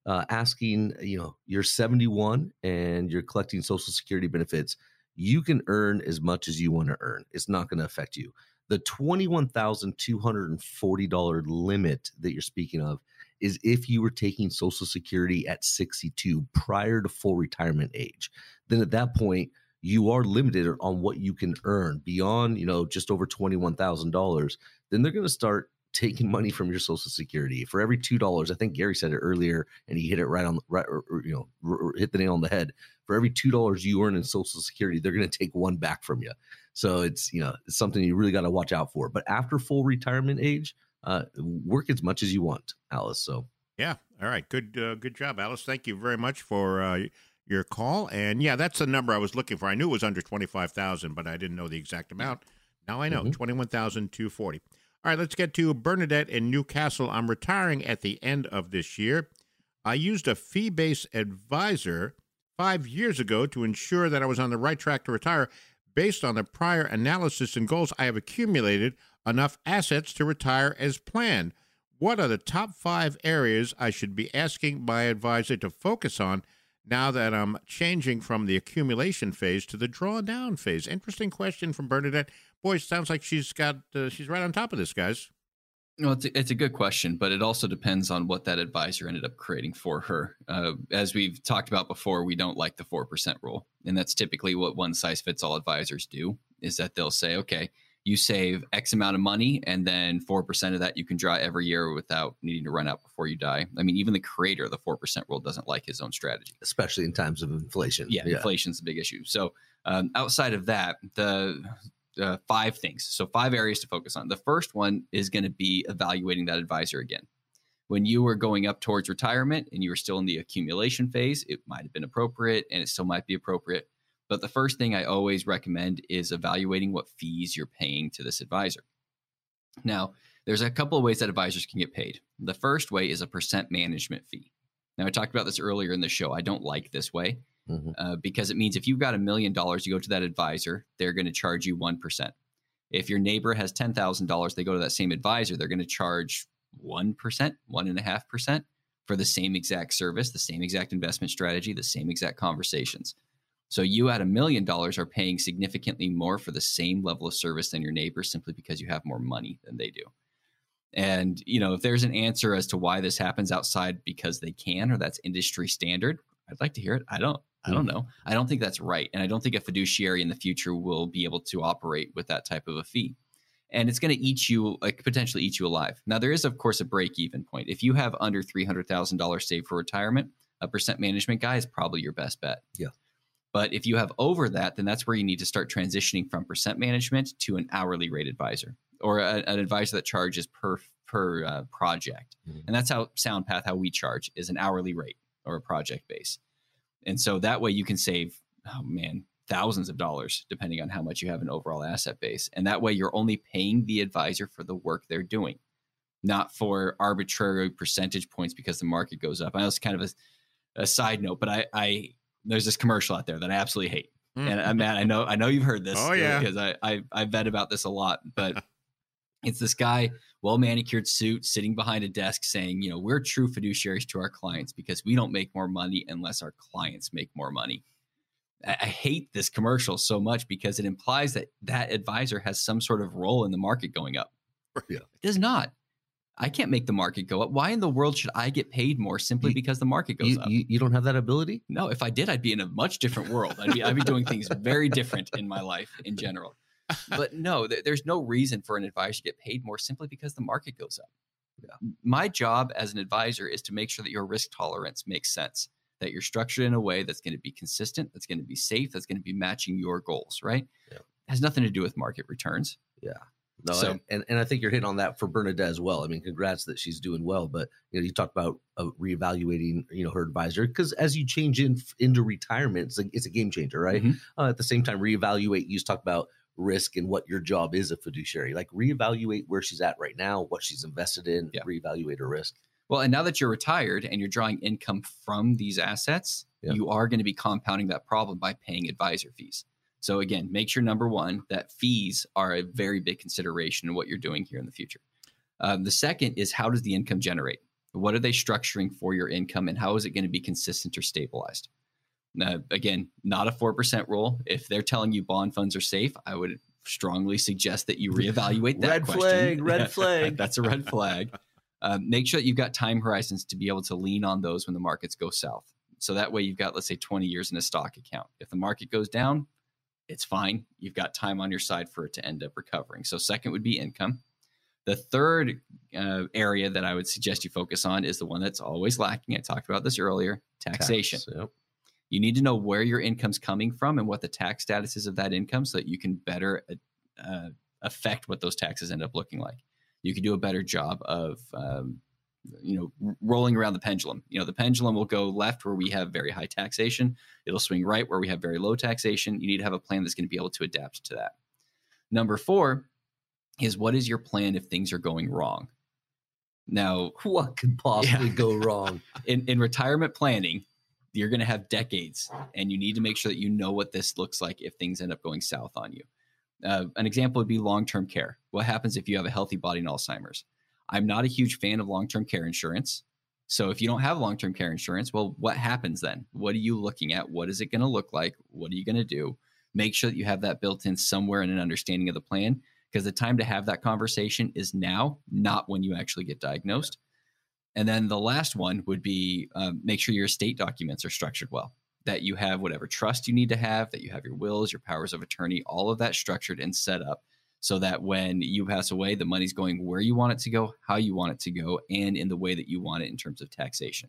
uh, asking, you know, you're 71 and you're collecting Social Security benefits. You can earn as much as you want to earn. It's not going to affect you. The twenty-one thousand two hundred and forty dollar limit that you're speaking of is if you were taking Social Security at 62 prior to full retirement age. Then at that point, you are limited on what you can earn beyond, you know, just over $21,000. Then they're going to start taking money from your social security for every $2 i think gary said it earlier and he hit it right on right or, or, you know r- hit the nail on the head for every $2 you earn in social security they're going to take one back from you so it's you know it's something you really got to watch out for but after full retirement age uh, work as much as you want, Alice. So yeah, all right, good uh, good job, Alice. Thank you very much for uh, your call. And yeah, that's the number I was looking for. I knew it was under twenty five thousand, but I didn't know the exact amount. Now I know Mhm. twenty one thousand two forty. All right, let's get to Bernadette in Newcastle. I'm retiring at the end of this year. I used a fee based advisor five years ago to ensure that I was on the right track to retire. Based on the prior analysis and goals, I have accumulated enough assets to retire as planned. What are the top five areas I should be asking my advisor to focus on now that I'm changing from the accumulation phase to the drawdown phase? Interesting question from Bernadette. Boy, sounds like she's got uh, she's right on top of this, guys. Well, it's a, it's a good question, but it also depends on what that advisor ended up creating for her. Uh, as we've talked about before, we don't like the 4% rule. And that's typically what one size fits all advisors do is that they'll say, okay, you save X amount of money, and then 4% of that you can draw every year without needing to run out before you die. I mean, even the creator of the 4% rule doesn't like his own strategy. especially in times of inflation. Yeah, inflation's a big issue. So um, outside of that, the uh, five things. So five areas to focus on. The first one is going to be evaluating that advisor again. When you were going up towards retirement and you were still in the accumulation phase, it might have been appropriate, and it still might be appropriate. But the first thing I always recommend is evaluating what fees you're paying to this advisor. Now, there's a couple of ways that advisors can get paid. The first way is a percent management fee. Now, I talked about this earlier in the show. I don't like this way Mhm. uh, because it means if you've got a million dollars, you go to that advisor, they're going to charge you 1%. If your neighbor has $10,000, they go to that same advisor, they're going to charge 1%, 1.5% for the same exact service, the same exact investment strategy, the same exact conversations. So you at a million dollars are paying significantly more for the same level of service than your neighbors simply because you have more money than they do. And you know, if there's an answer as to why this happens outside because they can or that's industry standard, I'd like to hear it. I don't I don't mm. know. I don't think that's right. And I don't think a fiduciary in the future will be able to operate with that type of a fee. And it's going to eat you, like potentially eat you alive. Now, there is, of course, a break even point. If you have under $300,000 saved for retirement, a percent management guy is probably your best bet. Yeah. But if you have over that, then that's where you need to start transitioning from percent management to an hourly rate advisor or a, an advisor that charges per per uh, project. Mhm. And that's how SoundPath, how we charge, is an hourly rate or a project base. And so that way you can save, oh man, thousands of dollars depending on how much you have an overall asset base. And that way you're only paying the advisor for the work they're doing, not for arbitrary percentage points because the market goes up. I know it's kind of a, a side note, but I, I there's this commercial out there that I absolutely hate. And uh, Matt, I know I know you've heard this. Oh, yeah. because I I I bet about this a lot. But it's this guy, well manicured suit, sitting behind a desk, saying, you know, we're true fiduciaries to our clients because we don't make more money unless our clients make more money. I, I hate this commercial so much because it implies that that advisor has some sort of role in the market going up. Yeah. It does not. I can't make the market go up. Why in the world should I get paid more simply You- because the market goes You, up? you, you don't have that ability? No, if I did, I'd be in a much different world. I'd be, I'd be doing things very different in my life in general. But no, th- there's no reason for an advisor to get paid more simply because the market goes up. Yeah. My job as an advisor is to make sure that your risk tolerance makes sense, that you're structured in a way that's going to be consistent, that's going to be safe, that's going to be matching your goals, right? Yeah. has nothing to do with market returns. No, So- and, and and I think you're hitting on that for Bernadette as well. I mean, congrats that she's doing well, but you know, you talk about uh, reevaluating, you know, her advisor because as you change in into retirement, it's a, it's a game changer, right? Mhm. Uh, at the same time, reevaluate. You talk about risk and what your job is a fiduciary. Like reevaluate where she's at right now, what she's invested in, Yeah. reevaluate her risk. Well, and now that you're retired and you're drawing income from these assets, Yeah. you are going to be compounding that problem by paying advisor fees. So again, make sure number one that fees are a very big consideration in what you're doing here in the future. Um, the second is how does the income generate? What are they structuring for your income, and how is it going to be consistent or stabilized? Now, again, not a four percent rule. If they're telling you bond funds are safe, I would strongly suggest that you reevaluate that. Red question. flag, red flag. That's a red flag um, make sure that you've got time horizons to be able to lean on those when the markets go south. So that way you've got, let's say, 20 years in a stock account. If the market goes down, it's fine. You've got time on your side for it to end up recovering. So, second would be income. The third uh, area that I would suggest you focus on is the one that's always lacking. I talked about this earlier taxation. Tax, yep. You need to know where your income's coming from and what the tax status is of that income so that you can better uh, affect what those taxes end up looking like. You can do a better job of, um, you know, rolling around the pendulum. You know, the pendulum will go left where we have very high taxation. It'll swing right where we have very low taxation. You need to have a plan that's going to be able to adapt to that. Number four is what is your plan if things are going wrong? Now, What could possibly Yeah. go wrong? in, in retirement planning, you're going to have decades, and you need to make sure that you know what this looks like if things end up going south on you. Uh, an example would be long term care. What happens if you have a healthy body and Alzheimer's? I'm not a huge fan of long term care insurance. So if you don't have long term care insurance, well, what happens then? What are you looking at? What is it going to look like? What are you going to do? Make sure that you have that built in somewhere in an understanding of the plan because the time to have that conversation is now, not when you actually get diagnosed. And then the last one would be um, make sure your estate documents are structured well, that you have whatever trust you need to have, that you have your wills, your powers of attorney, all of that structured and set up so that when you pass away, the money's going where you want it to go, how you want it to go, and in the way that you want it in terms of taxation.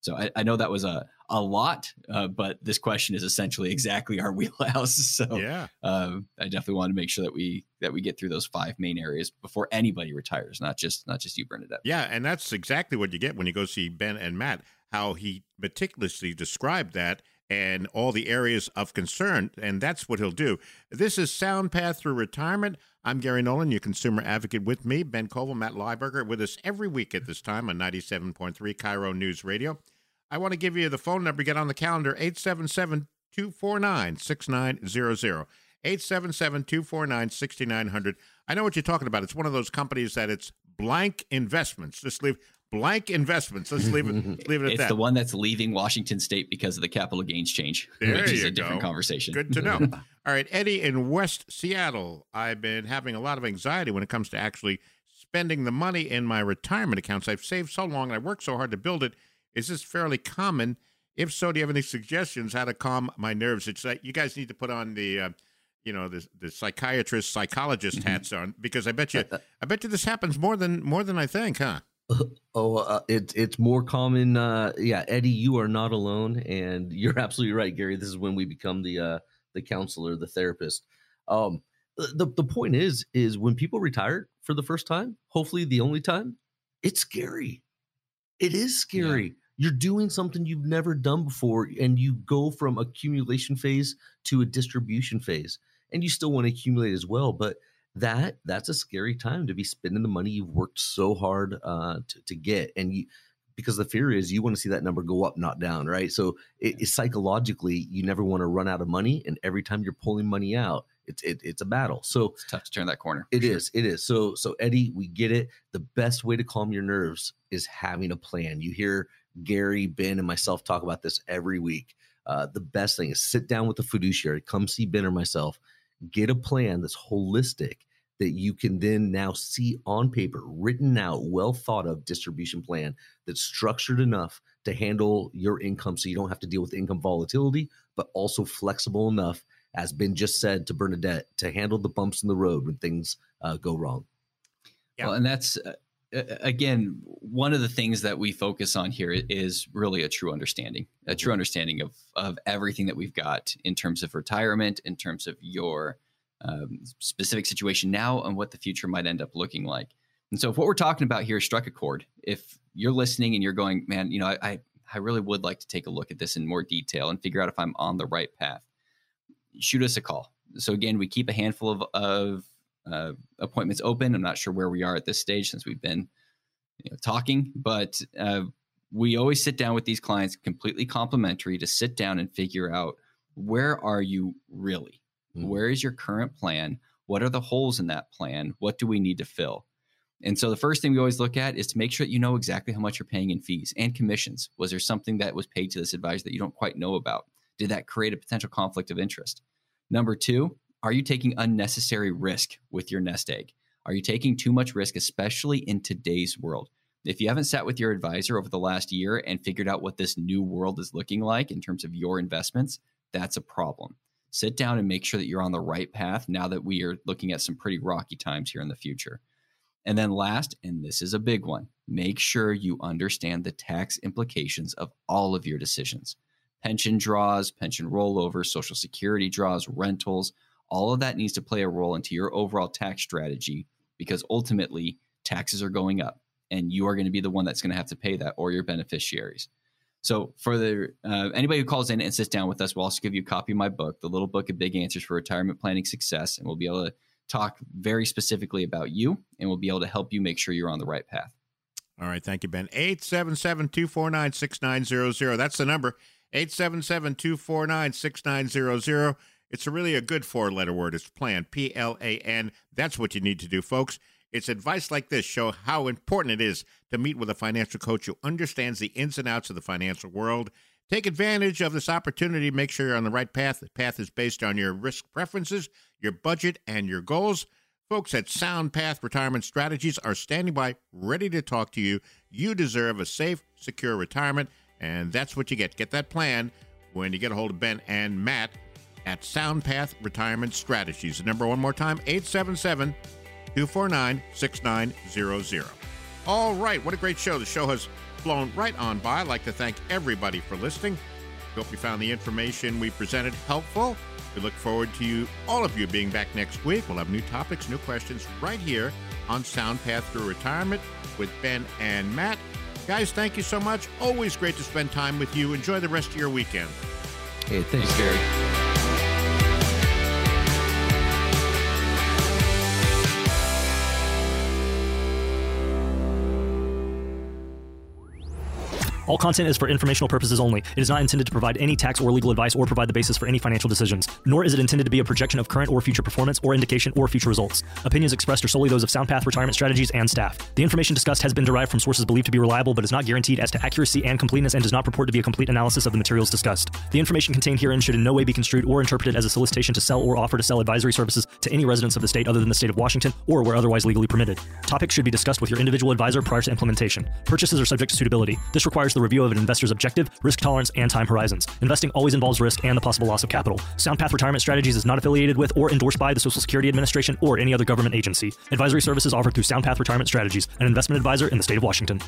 So I, I know that was a, a lot, uh, but this question is essentially exactly our wheelhouse. So yeah. um, I definitely want to make sure that we that we get through those five main areas before anybody retires, not just not just you, Bernadette. Yeah, and that's exactly what you get when you go see Ben and Matt, how he meticulously described that and all the areas of concern, and that's what he'll do. This is Sound Path Through Retirement. I'm Gary Nolan, your consumer advocate with me, Ben Koval, Matt Lieberger, with us every week at this time on 97.3 KIRO News Radio. I want to give you the phone number, get on the calendar, 877 249 6900. 877 249 6900. I know what you're talking about. It's one of those companies that it's blank investments. Just leave blank investments. Let's leave it leave it at it's that. the one that's leaving Washington State because of the capital gains change, There which is a different go. conversation. Good to know. All right, Eddie in West Seattle. I've been having a lot of anxiety when it comes to actually spending the money in my retirement accounts. I've saved so long and I worked so hard to build it. Is this fairly common? If so, do you have any suggestions how to calm my nerves? It's like you guys need to put on the, uh, you know, the the psychiatrist, psychologist Mm-hmm. hats on because I bet you, I bet you this happens more than more than I think, huh? Oh, uh, it's it's more common. Uh, yeah, Eddie, you are not alone, and you're absolutely right, Gary. This is when we become the uh, the counselor, the therapist. Um, the the point is, is when people retire for the first time, hopefully the only time, it's scary. It is scary. You're doing something you've never done before, and you go from accumulation phase to a distribution phase, and you still want to accumulate as well, but that that's a scary time to be spending the money you've worked so hard uh, to, to get and you because the fear is you want to see that number go up not down right so it, it's psychologically you never want to run out of money and every time you're pulling money out it's it, it's a battle so It's tough to turn that corner. it is. It is. So so Eddie, we get it. The best way to calm your nerves is having a plan. You hear Gary, Ben, and myself talk about this every week. Uh, the best thing is sit down with the fiduciary, come see Ben or myself, get a plan that's holistic that you can then now see on paper, written out, well thought of distribution plan that's structured enough to handle your income so you don't have to deal with income volatility, but also flexible enough as Ben just said to Bernadette, to handle the bumps in the road when things uh, go wrong. Yeah. Well, and that's uh, uh, again one of the things that we focus on here is really a true understanding, a true understanding of of everything that we've got in terms of retirement, in terms of your um, specific situation now, and what the future might end up looking like. And so, if what we're talking about here struck a chord, if you're listening and you're going, man, you know, I I, I really would like to take a look at this in more detail and figure out if I'm on the right path, shoot us a call. So again, we keep a handful of, of uh, appointments open. I'm not sure where we are at this stage since we've been you know, talking, but uh, we always sit down with these clients completely complimentary to sit down and figure out where are you really? Mhm. Where is your current plan? What are the holes in that plan? What do we need to fill? And so the first thing we always look at is to make sure that you know exactly how much you're paying in fees and commissions. Was there something that was paid to this advisor that you don't quite know about? Did that create a potential conflict of interest? Number two, are you taking unnecessary risk with your nest egg? Are you taking too much risk, especially in today's world? If you haven't sat with your advisor over the last year and figured out what this new world is looking like in terms of your investments, that's a problem. Sit down and make sure that you're on the right path now that we are looking at some pretty rocky times here in the future. And then last, and this is a big one, make sure you understand the tax implications of all of your decisions. Pension draws, pension rollovers, social security draws, rentals, all of that needs to play a role into your overall tax strategy because ultimately taxes are going up and you are going to be the one that's going to have to pay that or your beneficiaries. So for the uh, anybody who calls in and sits down with us, we'll also give you a copy of my book, The Little Book of Big Answers for Retirement Planning Success, and we'll be able to talk very specifically about you and we'll be able to help you make sure you're on the right path. All right, thank you, Ben. 877 249 6900. That's the number. 877 249 6900. It's a really a good four letter word. It's plan, P L A N. That's what you need to do, folks. It's advice like this show how important it is to meet with a financial coach who understands the ins and outs of the financial world. Take advantage of this opportunity. Make sure you're on the right path. The path is based on your risk preferences, your budget, and your goals. Folks at Sound Path Retirement Strategies are standing by, ready to talk to you. You deserve a safe, secure retirement, and that's what you get. Get that plan when you get a hold of Ben and Matt at SoundPath Retirement Strategies. The number one more time 877 249 6900. All right, what a great show. The show has flown right on by. I'd like to thank everybody for listening. Hope you found the information we presented helpful. We look forward to you, all of you, being back next week. We'll have new topics, new questions right here on Sound Path Through Retirement with Ben and Matt. Guys, thank you so much. Always great to spend time with you. Enjoy the rest of your weekend. Hey, thanks, Gary. All content is for informational purposes only. It is not intended to provide any tax or legal advice or provide the basis for any financial decisions, nor is it intended to be a projection of current or future performance or indication or future results. Opinions expressed are solely those of SoundPath Retirement Strategies and staff. The information discussed has been derived from sources believed to be reliable but is not guaranteed as to accuracy and completeness and does not purport to be a complete analysis of the materials discussed. The information contained herein should in no way be construed or interpreted as a solicitation to sell or offer to sell advisory services to any residents of the state other than the state of Washington or where otherwise legally permitted. Topics should be discussed with your individual advisor prior to implementation. Purchases are subject to suitability. This requires the review of an investor's objective, risk tolerance, and time horizons. Investing always involves risk and the possible loss of capital. SoundPath Retirement Strategies is not affiliated with or endorsed by the Social Security Administration or any other government agency. Advisory services offered through SoundPath Retirement Strategies, an investment advisor in the state of Washington.